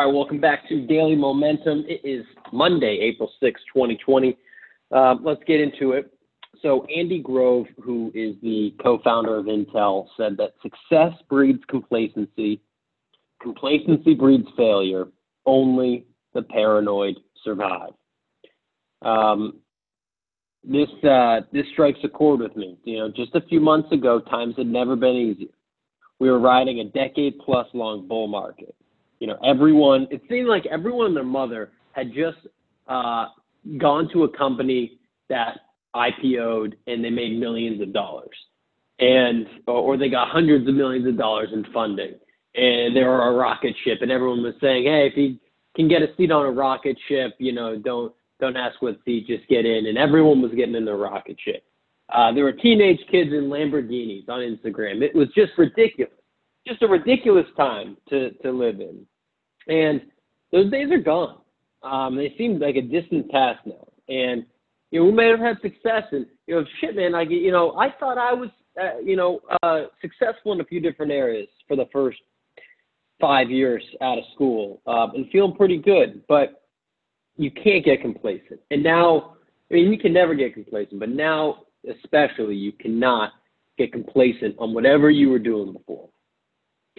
All right, welcome back to Daily Momentum. It is Monday, April 6, 2020. Uh, let's get into it. So, Andy Grove, who is the co founder of Intel, said that success breeds complacency, complacency breeds failure, only the paranoid survive. Um, this uh, this strikes a chord with me. You know, just a few months ago, times had never been easier. We were riding a decade plus long bull market you know, everyone, it seemed like everyone and their mother had just uh, gone to a company that IPO'd and they made millions of dollars. And, or they got hundreds of millions of dollars in funding. And they were a rocket ship, and everyone was saying, hey, if you can get a seat on a rocket ship, you know, don't don't ask what seat, just get in. And everyone was getting in the rocket ship. Uh, there were teenage kids in Lamborghinis on Instagram. It was just ridiculous, just a ridiculous time to to live in. And those days are gone. Um, they seem like a distant past now. And you know, we may have had success, and you know, shit, man. Like you know, I thought I was, uh, you know, uh, successful in a few different areas for the first five years out of school, um, and feeling pretty good. But you can't get complacent. And now, I mean, you can never get complacent, but now, especially, you cannot get complacent on whatever you were doing before.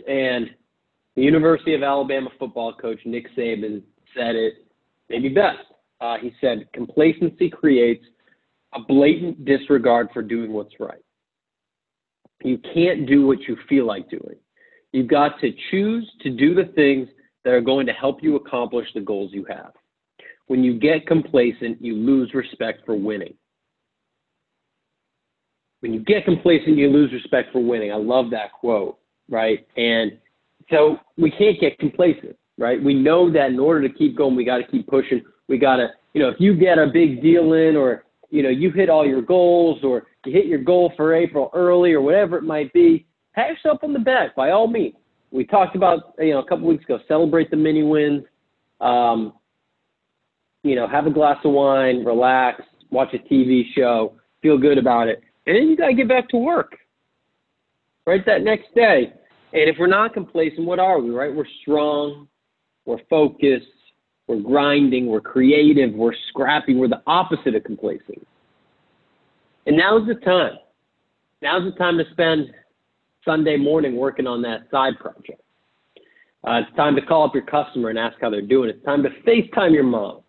And the University of Alabama football coach Nick Saban said it maybe best. Uh, he said, complacency creates a blatant disregard for doing what's right. You can't do what you feel like doing. You've got to choose to do the things that are going to help you accomplish the goals you have. When you get complacent, you lose respect for winning. When you get complacent, you lose respect for winning. I love that quote, right? And so we can't get complacent, right? We know that in order to keep going, we got to keep pushing. We got to, you know, if you get a big deal in or, you know, you hit all your goals or you hit your goal for April early or whatever it might be, pat yourself on the back by all means. We talked about, you know, a couple weeks ago, celebrate the mini wins. Um, you know, have a glass of wine, relax, watch a TV show, feel good about it. And then you got to get back to work. Right that next day, and if we're not complacent, what are we, right? We're strong, we're focused, we're grinding, we're creative, we're scrappy, we're the opposite of complacent. And now's the time. Now's the time to spend Sunday morning working on that side project. Uh, it's time to call up your customer and ask how they're doing. It's time to FaceTime your mom.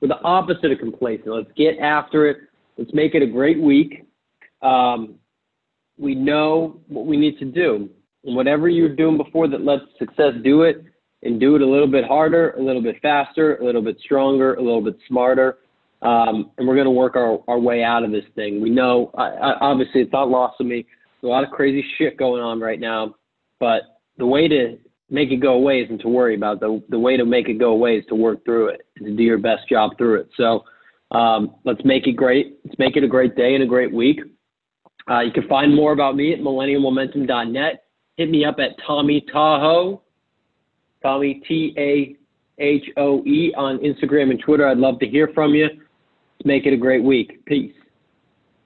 We're the opposite of complacent. Let's get after it. Let's make it a great week. Um, we know what we need to do. And whatever you're doing before that lets success do it, and do it a little bit harder, a little bit faster, a little bit stronger, a little bit smarter. Um, and we're going to work our, our way out of this thing. We know, I, I, obviously, it's not lost on me. There's a lot of crazy shit going on right now, but the way to make it go away isn't to worry about. The, the way to make it go away is to work through it, to do your best job through it. So um, let's make it great. Let's make it a great day and a great week. Uh, you can find more about me at millennialmomentum.net hit me up at Tommy Tahoe, Tommy T A H O E on Instagram and Twitter. I'd love to hear from you. Make it a great week. Peace.